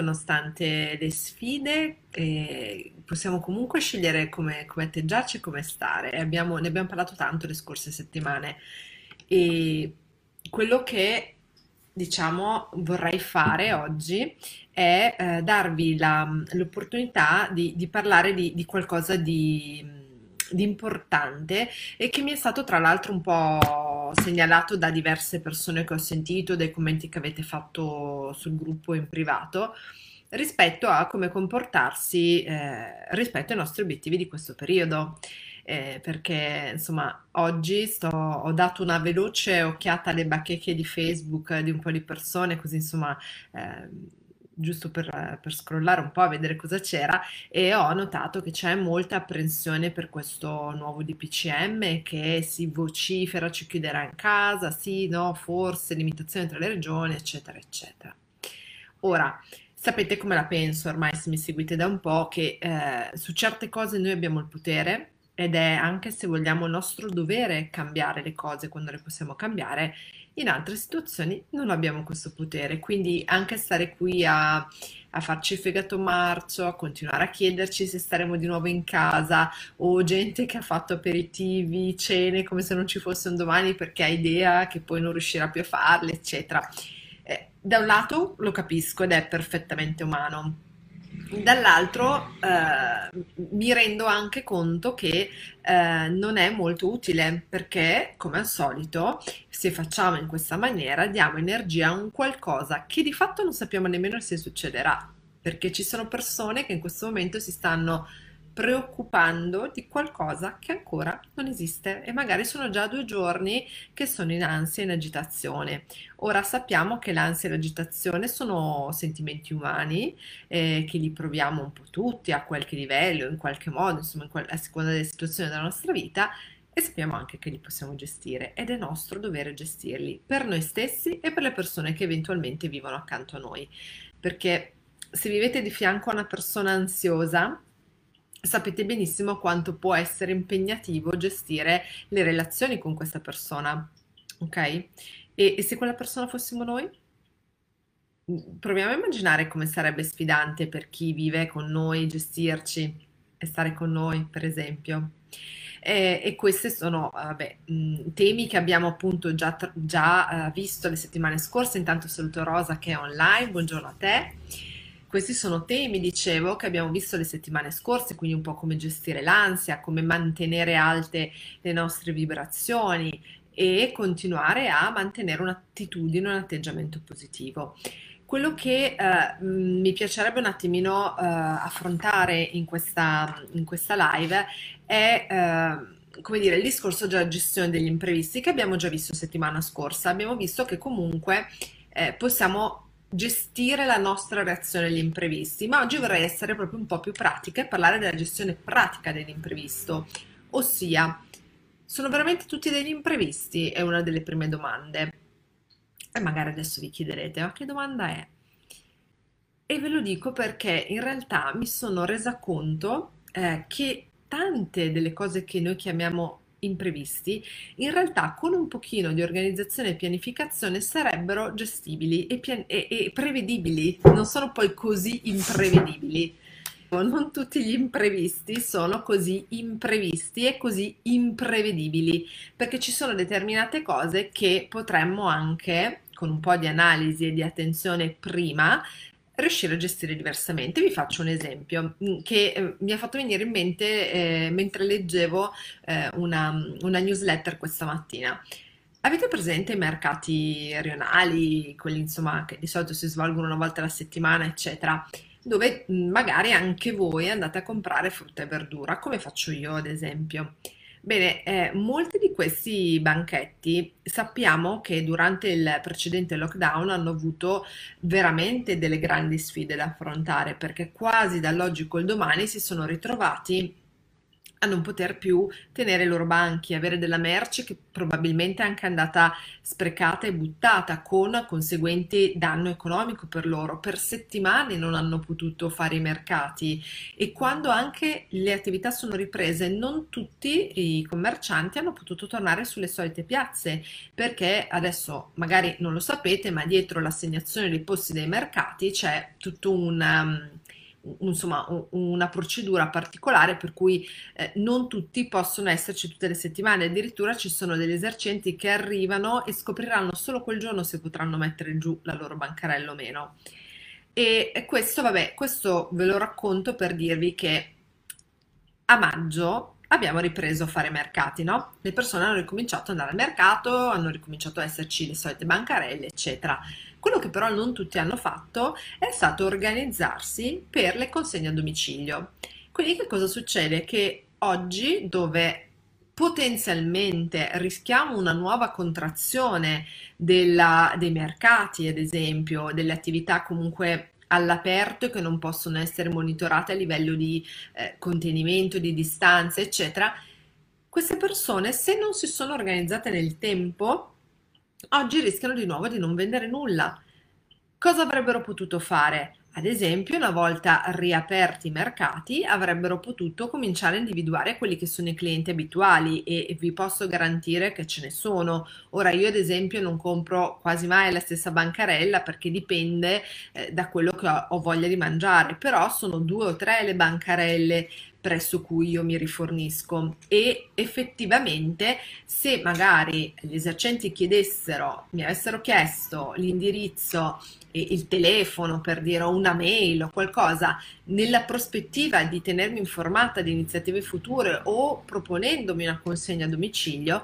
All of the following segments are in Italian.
nonostante le sfide, eh, possiamo comunque scegliere come, come atteggiarci e come stare. Abbiamo- ne abbiamo parlato tanto le scorse settimane e quello che, diciamo, vorrei fare oggi è eh, darvi la- l'opportunità di, di parlare di, di qualcosa di, di importante e che mi è stato tra l'altro un po' segnalato da diverse persone che ho sentito, dai commenti che avete fatto sul gruppo in privato, rispetto a come comportarsi eh, rispetto ai nostri obiettivi di questo periodo. Eh, perché insomma oggi sto- ho dato una veloce occhiata alle bacheche di Facebook di un po' di persone, così insomma eh, giusto per, per scrollare un po' a vedere cosa c'era e ho notato che c'è molta apprensione per questo nuovo DPCM che si vocifera, ci chiuderà in casa, sì, no, forse, limitazioni tra le regioni, eccetera, eccetera. Ora, sapete come la penso ormai se mi seguite da un po', che eh, su certe cose noi abbiamo il potere ed è anche se vogliamo nostro dovere cambiare le cose quando le possiamo cambiare, in altre situazioni non abbiamo questo potere. Quindi anche stare qui a, a farci fegato marcio, a continuare a chiederci se staremo di nuovo in casa o gente che ha fatto aperitivi, cene come se non ci fosse un domani perché ha idea che poi non riuscirà più a farle, eccetera. Eh, da un lato lo capisco ed è perfettamente umano. Dall'altro eh, mi rendo anche conto che eh, non è molto utile perché, come al solito, se facciamo in questa maniera, diamo energia a un qualcosa che di fatto non sappiamo nemmeno se succederà, perché ci sono persone che in questo momento si stanno preoccupando di qualcosa che ancora non esiste e magari sono già due giorni che sono in ansia e in agitazione. Ora sappiamo che l'ansia e l'agitazione sono sentimenti umani, eh, che li proviamo un po' tutti a qualche livello, in qualche modo, insomma, in qual- a seconda delle situazioni della nostra vita. E sappiamo anche che li possiamo gestire ed è nostro dovere gestirli per noi stessi e per le persone che eventualmente vivono accanto a noi. Perché se vivete di fianco a una persona ansiosa, sapete benissimo quanto può essere impegnativo gestire le relazioni con questa persona, ok? E, e se quella persona fossimo noi? Proviamo a immaginare come sarebbe sfidante per chi vive con noi, gestirci e stare con noi, per esempio. E, e questi sono, vabbè, temi che abbiamo appunto già, già, eh, visto le settimane scorse. Intanto saluto Rosa che è online, buongiorno a te. Questi sono temi, dicevo, che abbiamo visto le settimane scorse, quindi un po' come gestire l'ansia, come mantenere alte le nostre vibrazioni e continuare a mantenere un'attitudine, un atteggiamento positivo. Quello che eh, mi piacerebbe un attimino eh, affrontare in questa, in questa live è, eh, come dire, il discorso della gestione degli imprevisti che abbiamo già visto settimana scorsa. Abbiamo visto che comunque eh, possiamo gestire la nostra reazione agli imprevisti, ma oggi vorrei essere proprio un po' più pratica e parlare della gestione pratica dell'imprevisto, ossia, sono veramente tutti degli imprevisti? È una delle prime domande. E magari adesso vi chiederete, ma che domanda è? E ve lo dico perché in realtà mi sono resa conto eh, che tante delle cose che noi chiamiamo imprevisti, in realtà con un pochino di organizzazione e pianificazione sarebbero gestibili e, pian- e- e prevedibili, non sono poi così imprevedibili. Non tutti gli imprevisti sono così imprevisti e così imprevedibili, perché ci sono determinate cose che potremmo anche, con un po' di analisi e di attenzione prima, riuscire a gestire diversamente. Vi faccio un esempio mm, che eh, mi ha fatto venire in mente eh, mentre leggevo eh, una, una newsletter questa mattina. Avete presente i mercati rionali, quelli insomma che di solito si svolgono una volta alla settimana, eccetera, dove mm, magari anche voi andate a comprare frutta e verdura, come faccio io ad esempio. Bene, eh, molti di questi banchetti sappiamo che durante il precedente lockdown hanno avuto veramente delle grandi sfide da affrontare perché quasi dall'oggi col domani si sono ritrovati a non poter più tenere i loro banchi, avere della merce che probabilmente è anche andata sprecata e buttata con conseguenti danno economico per loro. Per settimane non hanno potuto fare i mercati e quando anche le attività sono riprese, non tutti i commercianti hanno potuto tornare sulle solite piazze perché adesso magari non lo sapete, ma dietro l'assegnazione dei posti dei mercati c'è tutto un um, insomma, una procedura particolare per cui eh, non tutti possono esserci tutte le settimane, addirittura ci sono degli esercenti che arrivano e scopriranno solo quel giorno se potranno mettere giù la loro bancarella o meno. E, questo, vabbè, questo ve lo racconto per dirvi che a maggio abbiamo ripreso a fare mercati, no? Le persone hanno ricominciato ad andare al mercato, hanno ricominciato a esserci le solite bancarelle, eccetera. Quello che però non tutti hanno fatto è stato organizzarsi per le consegne a domicilio. Quindi che cosa succede? Che oggi dove potenzialmente rischiamo una nuova contrazione della, dei mercati, ad esempio, delle attività comunque all'aperto e che non possono essere monitorate a livello di eh, contenimento, di distanza, eccetera, queste persone, se non si sono organizzate nel tempo, oggi rischiano di nuovo di non vendere nulla. Cosa avrebbero potuto fare? Ad esempio, una volta riaperti i mercati, avrebbero potuto cominciare a individuare quelli che sono i clienti abituali e vi posso garantire che ce ne sono. Ora, io ad esempio non compro quasi mai la stessa bancarella perché dipende eh, da quello che ho, ho voglia di mangiare, però sono due o tre le bancarelle presso cui io mi rifornisco e effettivamente se magari gli esercenti chiedessero, mi avessero chiesto l'indirizzo e il telefono per dire una mail o qualcosa nella prospettiva di tenermi informata di iniziative future o proponendomi una consegna a domicilio,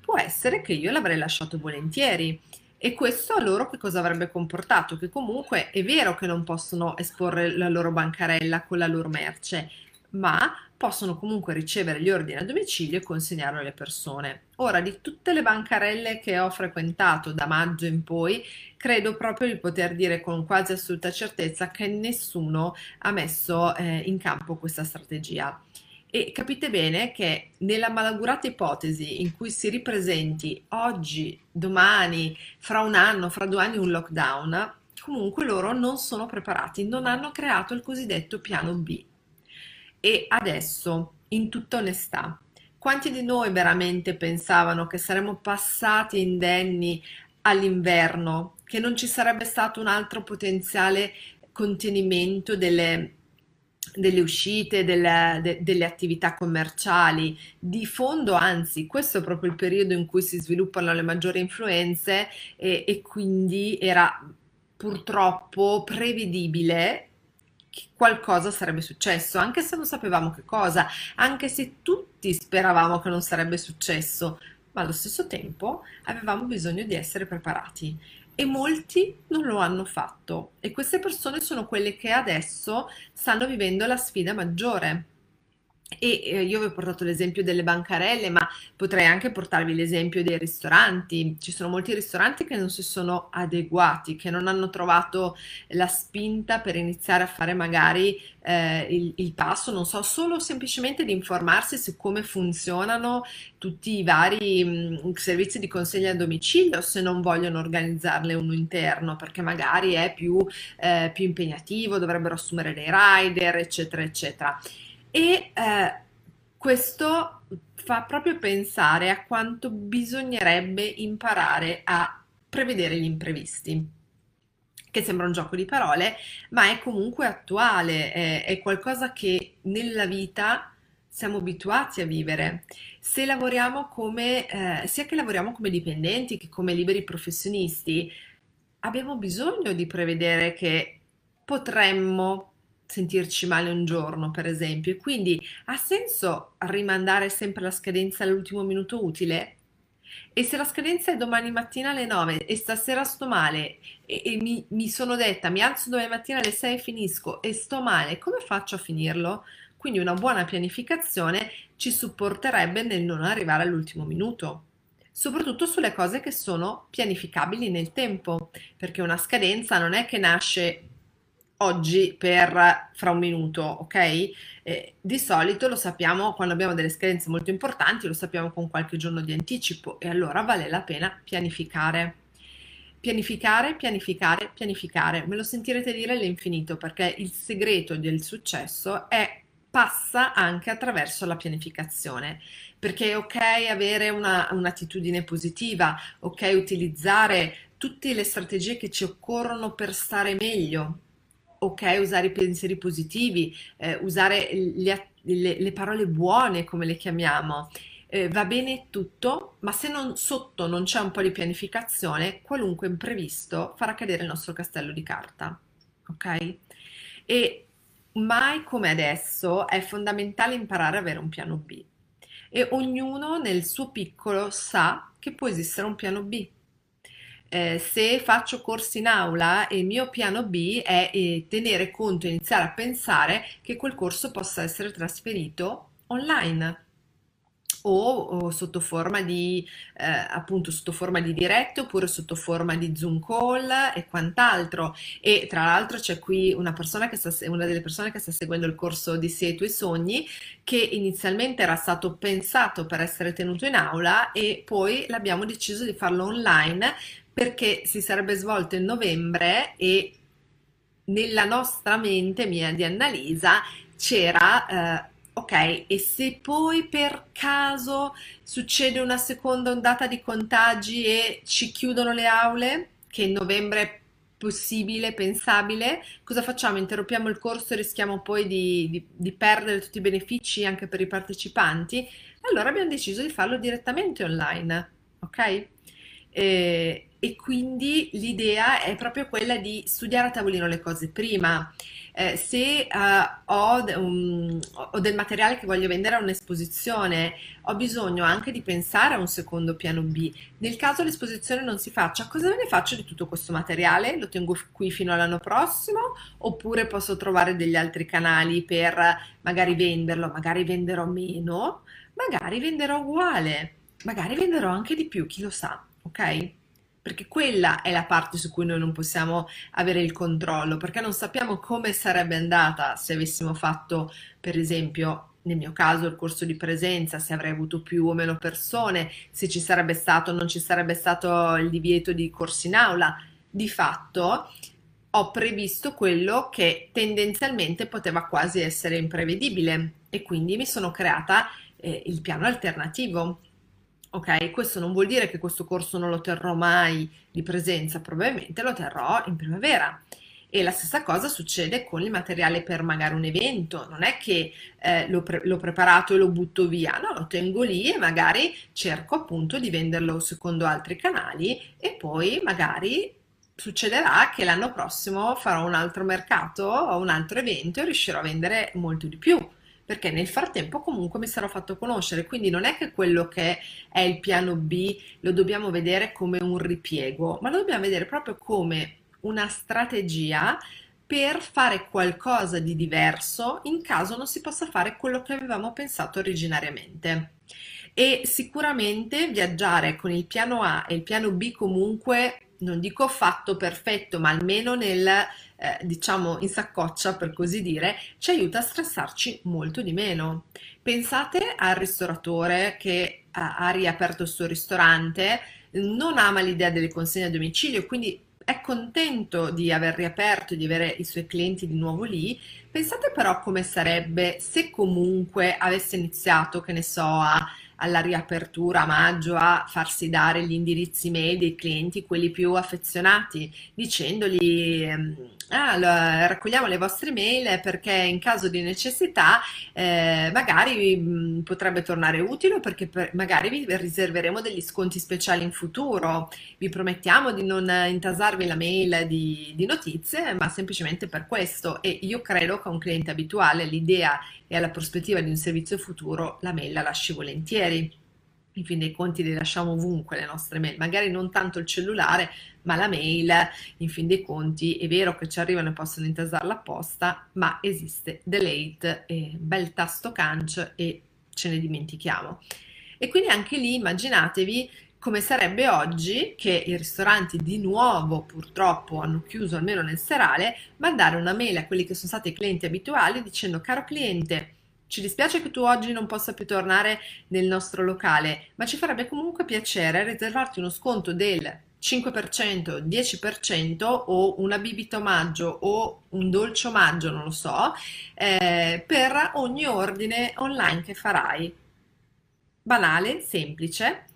può essere che io l'avrei lasciato volentieri. E questo a loro che cosa avrebbe comportato? Che comunque è vero che non possono esporre la loro bancarella con la loro merce, ma possono comunque ricevere gli ordini a domicilio e consegnarlo alle persone. Ora, di tutte le bancarelle che ho frequentato da maggio in poi, credo proprio di poter dire con quasi assoluta certezza che nessuno ha messo eh, in campo questa strategia. E capite bene che nella malaugurata ipotesi in cui si ripresenti oggi, domani, fra un anno, fra due anni un lockdown, comunque loro non sono preparati, non hanno creato il cosiddetto piano B. E adesso, in tutta onestà, quanti di noi veramente pensavano che saremmo passati indenni all'inverno, che non ci sarebbe stato un altro potenziale contenimento delle, delle uscite, delle, de, delle, attività commerciali. Di fondo, anzi, questo è proprio il periodo in cui si sviluppano le maggiori influenze e, e quindi era purtroppo prevedibile qualcosa sarebbe successo, anche se non sapevamo che cosa, anche se tutti speravamo che non sarebbe successo, ma allo stesso tempo avevamo bisogno di essere preparati e molti non lo hanno fatto. E queste persone sono quelle che adesso stanno vivendo la sfida maggiore e io vi ho portato l'esempio delle bancarelle, ma potrei anche portarvi l'esempio dei ristoranti. Ci sono molti ristoranti che non si sono adeguati, che non hanno trovato la spinta per iniziare a fare magari eh, il, il, passo, non so, solo semplicemente di informarsi su come funzionano tutti i vari mh, mm, servizi di consegna a domicilio, se non vogliono organizzarne uno interno, perché magari è più, eh, più impegnativo, dovrebbero assumere dei rider, eccetera, eccetera. E eh, questo fa proprio pensare a quanto bisognerebbe imparare a prevedere gli imprevisti che sembra un gioco di parole, ma è comunque attuale, è, è, qualcosa che nella vita siamo abituati a vivere. Se lavoriamo come, eh, sia che lavoriamo come dipendenti che come liberi professionisti, abbiamo bisogno di prevedere che potremmo sentirci male un giorno, per esempio, quindi ha senso rimandare sempre la scadenza all'ultimo minuto utile? E se la scadenza è domani mattina alle 9 e stasera sto male e, e mi, mi, sono detta mi alzo domani mattina alle 6 e finisco e sto male, come faccio a finirlo? Quindi una buona pianificazione ci supporterebbe nel non arrivare all'ultimo minuto soprattutto sulle cose che sono pianificabili nel tempo, perché una scadenza non è che nasce oggi per fra un minuto, ok? Eh, di solito lo sappiamo quando abbiamo delle scadenze molto importanti, lo sappiamo con qualche giorno di anticipo e allora vale la pena pianificare. Pianificare, pianificare, pianificare. Me lo sentirete dire all'infinito perché il segreto del successo è passa anche attraverso la pianificazione, perché è ok avere una, un'attitudine positiva, ok utilizzare tutte le strategie che ci occorrono per stare meglio, ok usare i pensieri positivi, eh, usare le, le, le, parole buone come le chiamiamo. Eh, va bene tutto, ma se non, sotto non c'è un po' di pianificazione, qualunque imprevisto farà cadere il nostro castello di carta. Ok? E mai come adesso è fondamentale imparare ad avere un piano B. E ognuno nel suo piccolo sa che può esistere un piano B eh, se faccio corsi in aula il mio piano B è eh, tenere conto, iniziare a pensare che quel corso possa essere trasferito online o, o sotto forma di eh, appunto sotto forma di dirette oppure sotto forma di Zoom call e quant'altro. E tra l'altro c'è qui una sta una delle persone che sta seguendo il corso di Sei i tuoi sogni che inizialmente era stato pensato per essere tenuto in aula e poi l'abbiamo deciso di farlo online perché si sarebbe svolto in novembre e nella nostra mente mia di Annalisa c'era eh, ok e se poi per caso succede una seconda ondata di contagi e ci chiudono le aule che in novembre è possibile, pensabile, cosa facciamo? Interrompiamo il corso e rischiamo poi di, di, di perdere tutti i benefici anche per i partecipanti? Allora abbiamo deciso di farlo direttamente online, ok? E, e quindi l'idea è proprio quella di studiare a tavolino le cose prima. Eh, se uh, ho, um, ho, del materiale che voglio vendere a un'esposizione, ho bisogno anche di pensare a un secondo piano B. Nel caso l'esposizione non si faccia, cosa me ne faccio di tutto questo materiale? Lo tengo qui fino all'anno prossimo oppure posso trovare degli altri canali per magari venderlo, magari venderò meno, magari venderò uguale, magari venderò anche di più, chi lo sa, ok? Perché quella è la parte su cui noi non possiamo avere il controllo, perché non sappiamo come sarebbe andata se avessimo fatto, per esempio, nel mio caso il corso di presenza, se avrei avuto più o meno persone, se ci sarebbe stato o non ci sarebbe stato il divieto di corsi in aula. Di fatto ho previsto quello che tendenzialmente poteva quasi essere imprevedibile e quindi mi sono creata eh, il piano alternativo Ok, questo non vuol dire che questo corso non lo terrò mai di presenza, probabilmente lo terrò in primavera. E la stessa cosa succede con il materiale per magari un evento, non è che eh, l'ho, pre- l'ho, preparato e lo butto via, no, lo tengo lì e magari cerco appunto di venderlo secondo altri canali e poi magari succederà che l'anno prossimo farò un altro mercato o un altro evento e riuscirò a vendere molto di più perché nel frattempo comunque mi sarò fatto conoscere, quindi non è che quello che è il piano B lo dobbiamo vedere come un ripiego, ma lo dobbiamo vedere proprio come una strategia per fare qualcosa di diverso in caso non si possa fare quello che avevamo pensato originariamente. E sicuramente viaggiare con il piano A e il piano B comunque non dico fatto perfetto, ma almeno nel, eh, diciamo, in saccoccia per così dire, ci aiuta a stressarci molto di meno. Pensate al ristoratore che ha, riaperto il suo ristorante, non ama l'idea delle consegne a domicilio, quindi è contento di aver riaperto, di avere i suoi clienti di nuovo lì. Pensate però come sarebbe se comunque avesse iniziato, che ne so, a alla riapertura a maggio a farsi dare gli indirizzi mail dei clienti, quelli più affezionati, dicendogli ah, raccogliamo le vostre mail perché in caso di necessità eh, magari mh, potrebbe tornare utile perché per, magari vi riserveremo degli sconti speciali in futuro. Vi promettiamo di non intasarvi la mail di, di notizie, ma semplicemente per questo. E io credo che un cliente abituale l'idea e alla prospettiva di un servizio futuro la mail la lasci volentieri. In fin dei conti le lasciamo ovunque le nostre mail, magari non tanto il cellulare, ma la mail, in fin dei conti, è vero che ci arrivano e possono intasarla apposta, ma esiste delete, e bel tasto canc e ce ne dimentichiamo. E quindi anche lì immaginatevi come sarebbe oggi che i ristoranti di nuovo purtroppo hanno chiuso almeno nel serale, mandare una mail a quelli che sono stati i clienti abituali dicendo caro cliente, ci dispiace che tu oggi non possa più tornare nel nostro locale, ma ci farebbe comunque piacere riservarti uno sconto del 5%, 10% o una bibita omaggio o un dolce omaggio, non lo so, eh, per ogni ordine online che farai. Banale, semplice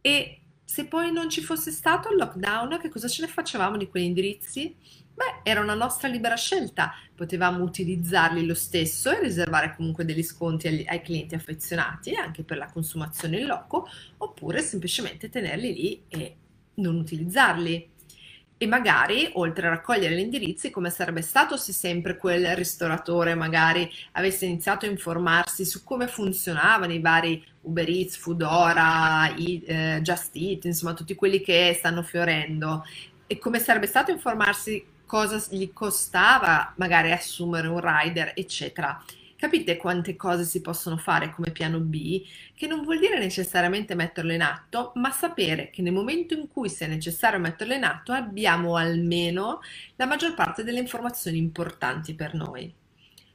e se poi non ci fosse stato il lockdown, che cosa ce ne facevamo di quegli indirizzi? Beh, era una nostra libera scelta, potevamo utilizzarli lo stesso e riservare comunque degli sconti agli, ai clienti affezionati anche per la consumazione in loco, oppure semplicemente tenerli lì e non utilizzarli e magari oltre a raccogliere gli indirizzi come sarebbe stato se sempre quel ristoratore magari avesse iniziato a informarsi su come funzionavano i vari Uber Eats, Foodora, eh, Just Eat, insomma tutti quelli che stanno fiorendo. E come sarebbe stato informarsi cosa gli costava magari assumere un rider eccetera Capite quante cose si possono fare come piano B, che non vuol dire necessariamente metterlo in atto, ma sapere che nel momento in cui sia necessario metterlo in atto abbiamo almeno la maggior parte delle informazioni importanti per noi.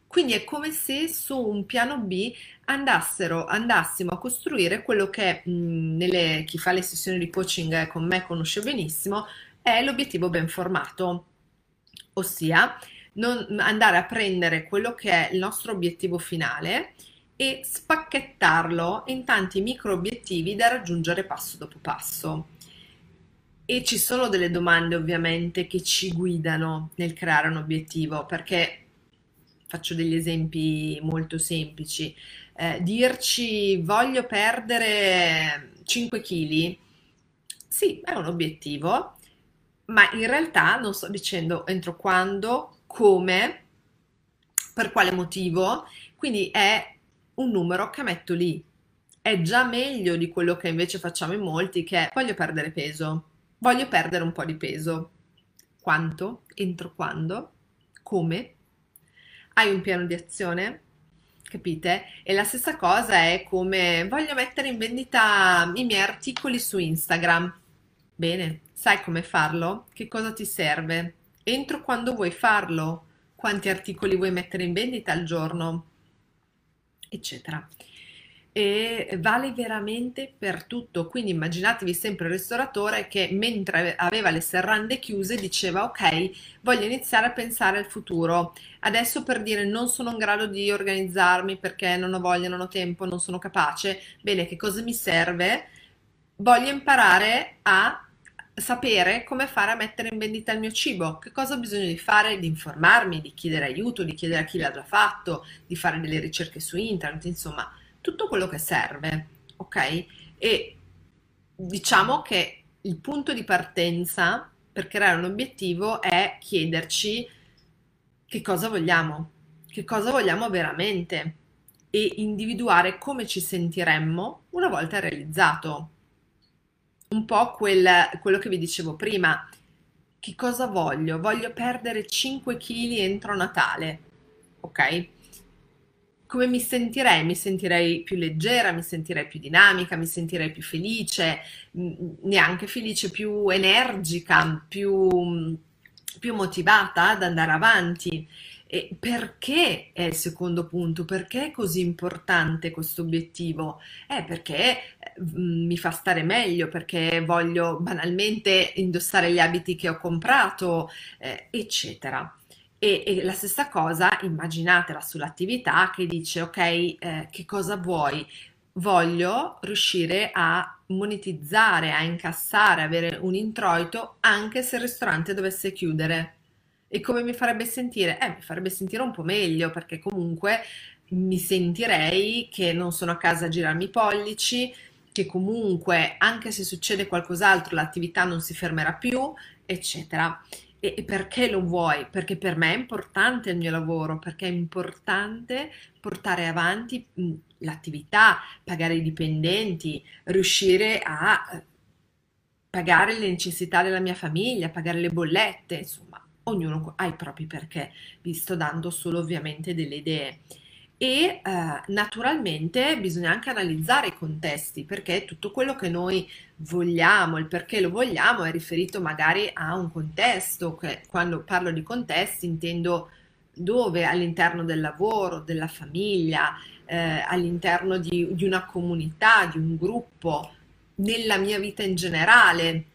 Quindi è come se su un piano B andassero, andassimo a costruire quello che mh, nelle, chi fa le sessioni di coaching con me conosce benissimo, è l'obiettivo ben formato, ossia non andare a prendere quello che è il nostro obiettivo finale e spacchettarlo in tanti micro obiettivi da raggiungere passo dopo passo. E ci sono delle domande ovviamente che ci guidano nel creare un obiettivo, perché faccio degli esempi molto semplici. Eh, dirci voglio perdere 5 kg, sì, è un obiettivo, ma in realtà non sto dicendo entro quando, come, per quale motivo, quindi è un numero che metto lì. È già meglio di quello che invece facciamo in molti, che è voglio perdere peso, voglio perdere un po' di peso. Quanto? Entro quando? Come? Hai un piano di azione? Capite? E la stessa cosa è come voglio mettere in vendita i miei articoli su Instagram. Bene, sai come farlo? Che cosa ti serve? Entro quando vuoi farlo, quanti articoli vuoi mettere in vendita al giorno, eccetera. E vale veramente per tutto. Quindi immaginatevi sempre il ristoratore che mentre aveva le serrande chiuse diceva ok, voglio iniziare a pensare al futuro. Adesso per dire non sono in grado di organizzarmi perché non ho voglia, non ho tempo, non sono capace. Bene, che cosa mi serve? Voglio imparare a sapere come fare a mettere in vendita il mio cibo, che cosa ho bisogno di fare, di informarmi, di chiedere aiuto, di chiedere a chi l'ha già fatto, di fare delle ricerche su internet, insomma, tutto quello che serve, ok? E diciamo che il punto di partenza per creare un obiettivo è chiederci che cosa vogliamo, che cosa vogliamo veramente e individuare come ci sentiremmo una volta realizzato un po' quel, quello che vi dicevo prima. Che cosa voglio? Voglio perdere 5 kg entro Natale, ok? Come mi sentirei? Mi sentirei più leggera, mi sentirei più dinamica, mi sentirei più felice, neanche felice, più energica, più, più motivata ad andare avanti. E perché è il secondo punto? Perché è così importante questo obiettivo? È perché mm, mi fa stare meglio, perché voglio banalmente indossare gli abiti che ho comprato, eh, eccetera. E, e, la stessa cosa immaginatela sull'attività che dice ok, eh, che cosa vuoi? Voglio riuscire a monetizzare, a incassare, avere un introito anche se il ristorante dovesse chiudere e come mi farebbe sentire? Eh, mi farebbe sentire un po' meglio perché comunque mi sentirei che non sono a casa a girarmi i pollici, che comunque anche se succede qualcos'altro l'attività non si fermerà più, eccetera. E, e perché lo vuoi? Perché per me è importante il mio lavoro, perché è importante portare avanti l'attività, pagare i dipendenti, riuscire a eh, pagare le necessità della mia famiglia, pagare le bollette, insomma ognuno ha i propri perché, vi sto dando solo ovviamente delle idee. e eh, naturalmente bisogna anche analizzare i contesti perché tutto quello che noi vogliamo, il perché lo vogliamo è riferito magari a un contesto, che quando parlo di contesti intendo dove all'interno del lavoro, della famiglia, eh, all'interno di, di una comunità, di un gruppo, nella mia vita in generale.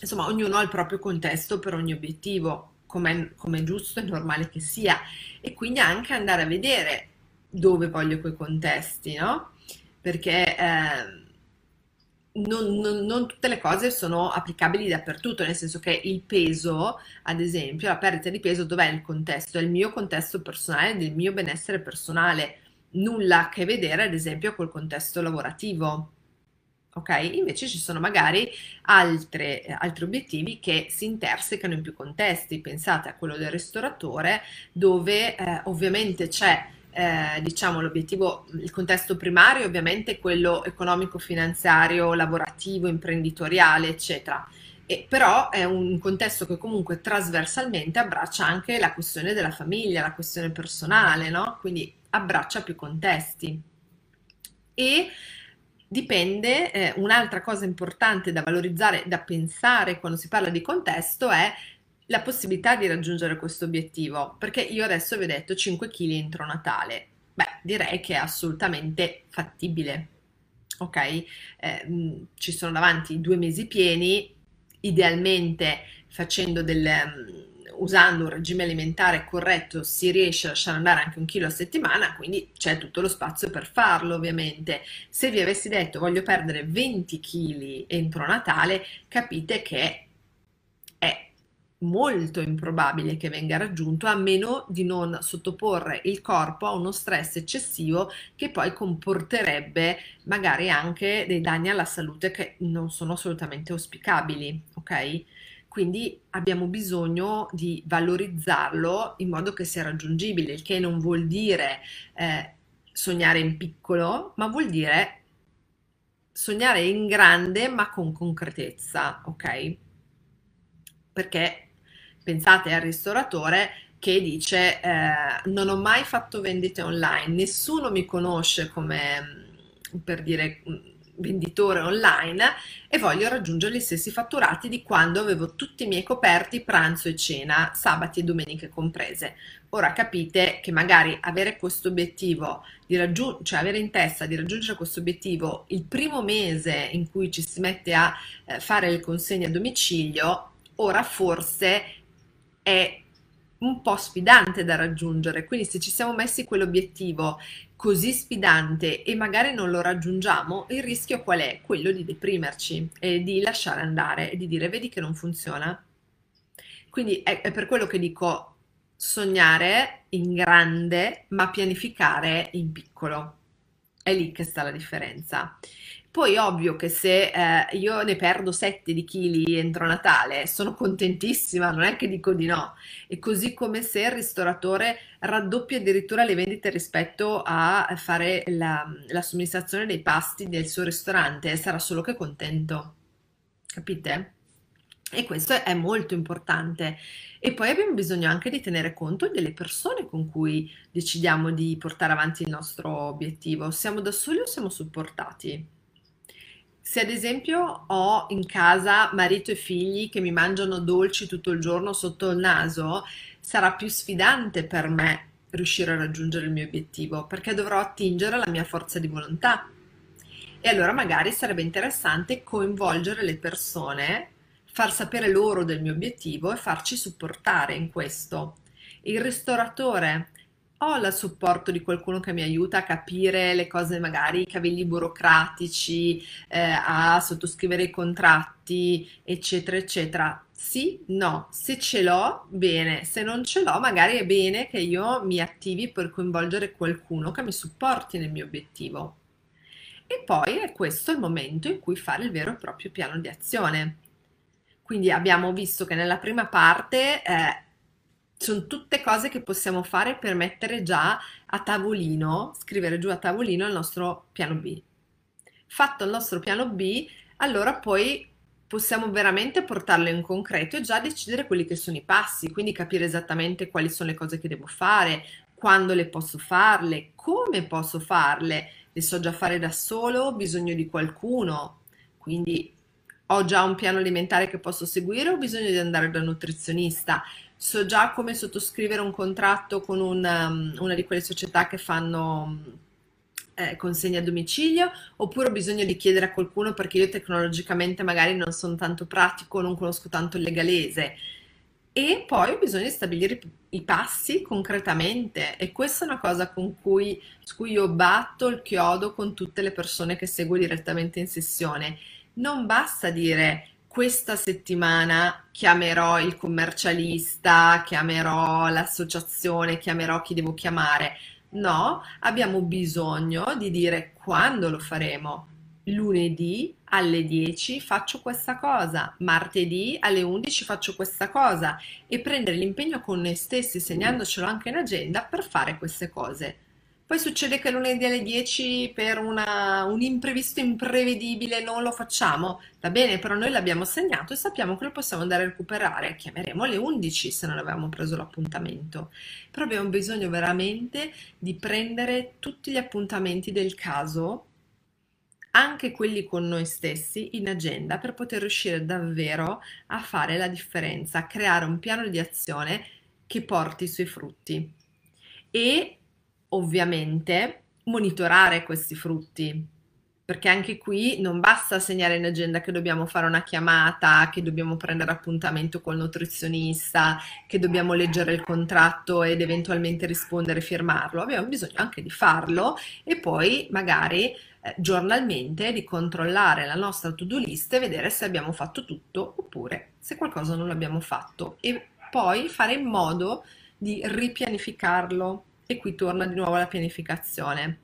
Insomma, ognuno ha il proprio contesto per ogni obiettivo, come è giusto e normale che sia, e quindi anche andare a vedere dove voglio quei contesti, no? Perché eh, non, non, non, tutte le cose sono applicabili dappertutto, nel senso che il peso, ad esempio, la perdita di peso, dov'è il contesto? È il mio contesto personale, del mio benessere personale, nulla a che vedere, ad esempio, col contesto lavorativo. Ok? Invece ci sono magari altre, altri obiettivi che si intersecano in più contesti. Pensate a quello del ristoratore, dove eh, ovviamente c'è eh, diciamo l'obiettivo, il contesto primario ovviamente è quello economico-finanziario, lavorativo, imprenditoriale, eccetera. E, però è un contesto che comunque trasversalmente abbraccia anche la questione della famiglia, la questione personale, no? Quindi abbraccia più contesti. E dipende, eh, un'altra cosa importante da valorizzare, da pensare quando si parla di contesto è la possibilità di raggiungere questo obiettivo, perché io adesso vi ho detto 5 kg entro Natale. Beh, direi che è assolutamente fattibile. Ok, eh, ci sono davanti due mesi pieni, idealmente facendo del, usando un regime alimentare corretto si riesce a lasciare andare anche un chilo a settimana, quindi c'è tutto lo spazio per farlo ovviamente. Se vi avessi detto voglio perdere 20 kg entro Natale, capite che molto improbabile che venga raggiunto a meno di non sottoporre il corpo a uno stress eccessivo che poi comporterebbe magari anche dei danni alla salute che non sono assolutamente auspicabili, ok? Quindi abbiamo bisogno di valorizzarlo in modo che sia raggiungibile, il che non vuol dire eh, sognare in piccolo, ma vuol dire sognare in grande ma con concretezza, ok? Perché pensate al ristoratore che dice eh, non ho mai fatto vendite online, nessuno mi conosce come per dire venditore online e voglio raggiungere gli stessi fatturati di quando avevo tutti i miei coperti pranzo e cena, sabati e domeniche comprese. Ora capite che magari avere questo obiettivo, di raggiungere, cioè avere in testa di raggiungere questo obiettivo il primo mese in cui ci si mette a eh, fare le consegne a domicilio, ora forse è un po' sfidante da raggiungere, quindi se ci siamo messi quell'obiettivo così sfidante e magari non lo raggiungiamo, il rischio qual è? Quello di deprimerci e di lasciare andare e di dire vedi che non funziona. Quindi è, è per quello che dico sognare in grande ma pianificare in piccolo. È lì che sta la differenza. Poi ovvio che se eh, io ne perdo 7 di chili entro Natale, sono contentissima, non è che dico di no. E così come se il ristoratore raddoppia addirittura le vendite rispetto a fare la, la somministrazione dei pasti del suo ristorante, sarà solo che contento. Capite? E questo è molto importante. E poi abbiamo bisogno anche di tenere conto delle persone con cui decidiamo di portare avanti il nostro obiettivo. Siamo da soli o siamo supportati? Se ad esempio ho in casa marito e figli che mi mangiano dolci tutto il giorno sotto il naso, sarà più sfidante per me riuscire a raggiungere il mio obiettivo perché dovrò attingere alla mia forza di volontà. E allora magari sarebbe interessante coinvolgere le persone, far sapere loro del mio obiettivo e farci supportare in questo. Il ristoratore ho il supporto di qualcuno che mi aiuta a capire le cose, magari i cavilli burocratici, eh, a sottoscrivere i contratti, eccetera, eccetera. Sì, no, se ce l'ho, bene, se non ce l'ho, magari è bene che io mi attivi per coinvolgere qualcuno che mi supporti nel mio obiettivo. E poi è questo il momento in cui fare il vero e proprio piano di azione. Quindi abbiamo visto che nella prima parte eh, sono tutte cose che possiamo fare per mettere già a tavolino, scrivere giù a tavolino il nostro piano B. Fatto il nostro piano B, allora poi possiamo veramente portarlo in concreto e già decidere quelli che sono i passi, quindi capire esattamente quali sono le cose che devo fare, quando le posso farle, come posso farle, le so già fare da solo, ho bisogno di qualcuno, quindi ho già un piano alimentare che posso seguire, ho bisogno di andare da un nutrizionista, so già come sottoscrivere un contratto con una, um, una di quelle società che fanno eh, consegna a domicilio, oppure ho bisogno di chiedere a qualcuno perché io tecnologicamente magari non sono tanto pratico, non conosco tanto il legalese. E poi ho bisogno di stabilire i passi concretamente e questa è una cosa cui, su cui io batto il chiodo con tutte le persone che seguo direttamente in sessione. Non basta dire questa settimana chiamerò il commercialista, chiamerò l'associazione, chiamerò chi devo chiamare. No, abbiamo bisogno di dire quando lo faremo. Lunedì alle 10 faccio questa cosa, martedì alle 11 faccio questa cosa e prendere l'impegno con noi stessi, segnandocelo anche in agenda per fare queste cose. Poi succede che lunedì alle 10 per una, un imprevisto imprevedibile non lo facciamo, va bene, però noi l'abbiamo segnato e sappiamo che lo possiamo andare a recuperare. Chiameremo alle 11 se non avevamo preso l'appuntamento. Però abbiamo bisogno veramente di prendere tutti gli appuntamenti del caso, anche quelli con noi stessi, in agenda per poter riuscire davvero a fare la differenza, a creare un piano di azione che porti i suoi frutti. E ovviamente monitorare questi frutti, perché anche qui non basta segnare in agenda che dobbiamo fare una chiamata, che dobbiamo prendere appuntamento col nutrizionista, che dobbiamo leggere il contratto ed eventualmente rispondere e firmarlo. Abbiamo bisogno anche di farlo e poi magari eh, giornalmente di controllare la nostra to-do list e vedere se abbiamo fatto tutto oppure se qualcosa non l'abbiamo fatto. E poi fare in modo di ripianificarlo e qui torna di nuovo la pianificazione.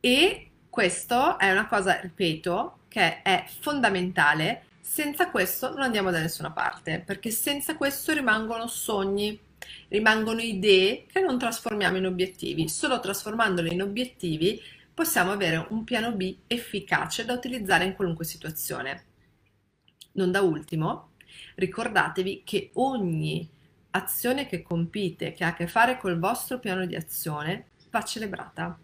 E questo è una cosa, ripeto, che è fondamentale. Senza questo non andiamo da nessuna parte, perché senza questo rimangono sogni, rimangono idee che non trasformiamo in obiettivi. Solo trasformandole in obiettivi possiamo avere un piano B efficace da utilizzare in qualunque situazione. Non da ultimo, ricordatevi che ogni azione che compite, che ha a che fare col vostro piano di azione, va celebrata.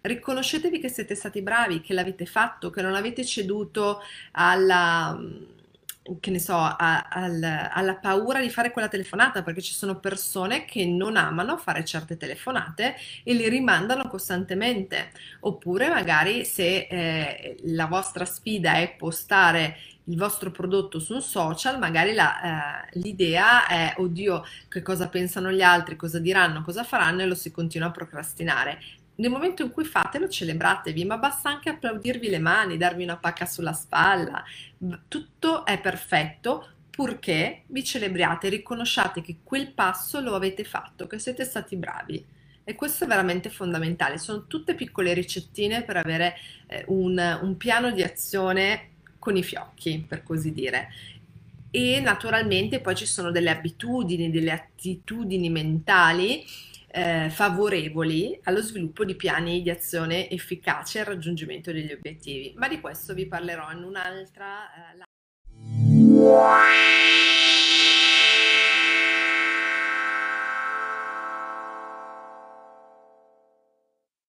Riconoscetevi che siete stati bravi, che l'avete fatto, che non avete ceduto alla, ne so, a, al, alla paura di fare quella telefonata, perché ci sono persone che non amano fare certe telefonate e li rimandano costantemente. Oppure magari se eh, la vostra sfida è postare il vostro prodotto su un social, magari la, eh, l'idea è, oddio, che cosa pensano gli altri, cosa diranno, cosa faranno e lo si continua a procrastinare. Nel momento in cui fatelo, celebratevi, ma basta anche applaudirvi le mani, darvi una pacca sulla spalla. Tutto è perfetto purché vi celebriate, riconosciate che quel passo lo avete fatto, che siete stati bravi. E questo è veramente fondamentale. Sono tutte piccole ricettine per avere eh, un, un piano di azione con i fiocchi, per così dire. E naturalmente poi ci sono delle abitudini, delle attitudini mentali eh, favorevoli allo sviluppo di piani di azione efficaci al raggiungimento degli obiettivi. Ma di questo vi parlerò in un'altra. Eh,